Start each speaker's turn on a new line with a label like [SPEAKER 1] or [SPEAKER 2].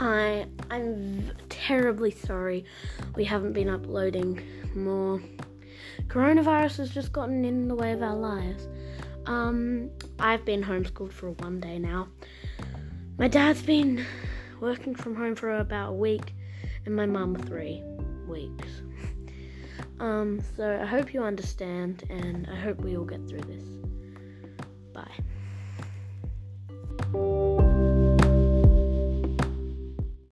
[SPEAKER 1] Hi, I'm terribly sorry we haven't been uploading more. Coronavirus has just gotten in the way of our lives. Um, I've been homeschooled for one day now. My dad's been working from home for about a week, and my mum three weeks. Um, so I hope you understand, and I hope we all get through this. Bye.